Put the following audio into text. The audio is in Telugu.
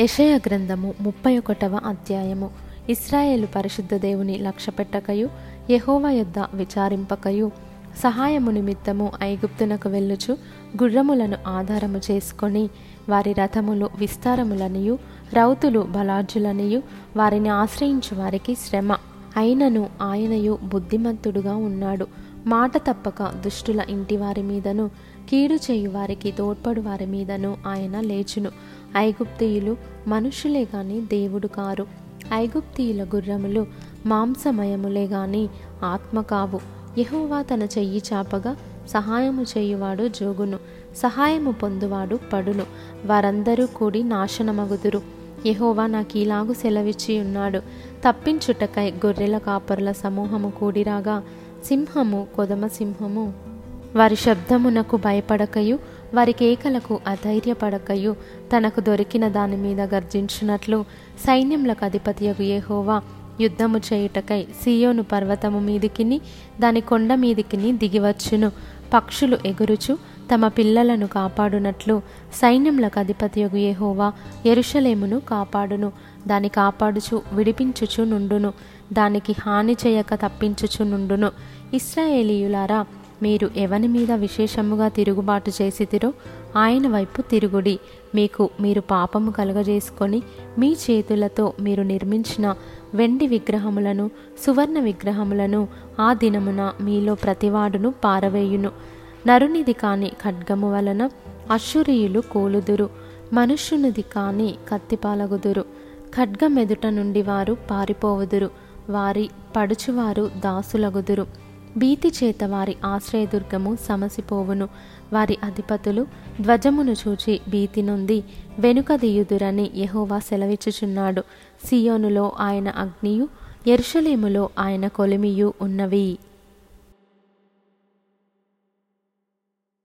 యషయ గ్రంథము ముప్పై ఒకటవ అధ్యాయము. ఇస్రాయేలు పరిశుద్ధ దేవుని లక్ష్యపెట్టకయు యహోవ యొద్ద విచారింపకయు. సహాయము నిమిత్తము ఐగుప్తునకు వెళ్ళుచు గుర్రములను ఆధారము చేసుకొని వారి రథములు విస్తారములనియు రౌతులు బలార్జులనియు వారిని ఆశ్రయించు వారికి శ్రమ. అయినను ఆయనయు బుద్ధిమంతుడుగా ఉన్నాడు. మాట తప్పక దుష్టుల ఇంటి వారి మీదను కీడు చేయు వారికి తోడ్పడు వారి మీదను ఆయన లేచును. ఐగుప్తీయులు మనుషులే గాని దేవుడు కారు. ఐగుప్తీయుల గుర్రములు మాంసమయములే గాని ఆత్మ కావు. యహోవా తన చెయ్యి చాపగా సహాయము చేయువాడు జోగును. సహాయము పొందువాడు పడును. వారందరూ కూడి నాశనమగుదురు. యహోవా నాకు ఇలాగు సెలవిచ్చి ఉన్నాడు తప్పించుటకై గొర్రెల కాపరుల సమూహము కూడిరాగా సింహము కొదమ సింహము. వారి శబ్దమునకు భయపడకయు వారి కేకలకు అధైర్యపడకయు. తనకు దొరికిన దాని మీద గర్జించినట్లు సైన్యములకు అధిపతియగు యెహోవా యుద్ధము చేయుటకై సియోను పర్వతము మీదికిని దాని కొండ మీదికిని దిగివచ్చును. పక్షులు ఎగురుచు తమ పిల్లలను కాపాడునట్లు సైన్యములకు అధిపతియగు యెహోవా ఎరుషలేమును కాపాడును. దాని కాపాడుచు విడిపించుచు నుండును. దానికి హాని చేయక తప్పించుచు నుండును. ఇస్రాయేలీయులారా మీరు ఎవని మీద విశేషముగా తిరుగుబాటు చేసితిరో ఆయన వైపు తిరుగుడి. మీకు మీరు పాపము కలుగజేసుకొని మీ చేతులతో మీరు నిర్మించిన వెండి విగ్రహములను సువర్ణ విగ్రహములను ఆ దినమున మీలో ప్రతివాడును పారవేయును. నరునిది కాని ఖడ్గము వలన అశ్వరీయులు కూలుదురు మనుష్యునిది కాని కత్తిపాలగుదురు. ఖడ్గమెదుట నుండి వారు పారిపోవుదురు వారి పడుచువారు దాసులగుదురు. భీతి చేత వారి ఆశ్రయదుర్గము సమసిపోవును వారి అధిపతులు ధ్వజమును చూచి భీతి నుండి వెనుక యహోవా సెలవిచ్చుచున్నాడు. సియోనులో ఆయన అగ్నియు ఎర్షలేములో ఆయన కొలిమియు ఉన్నవి.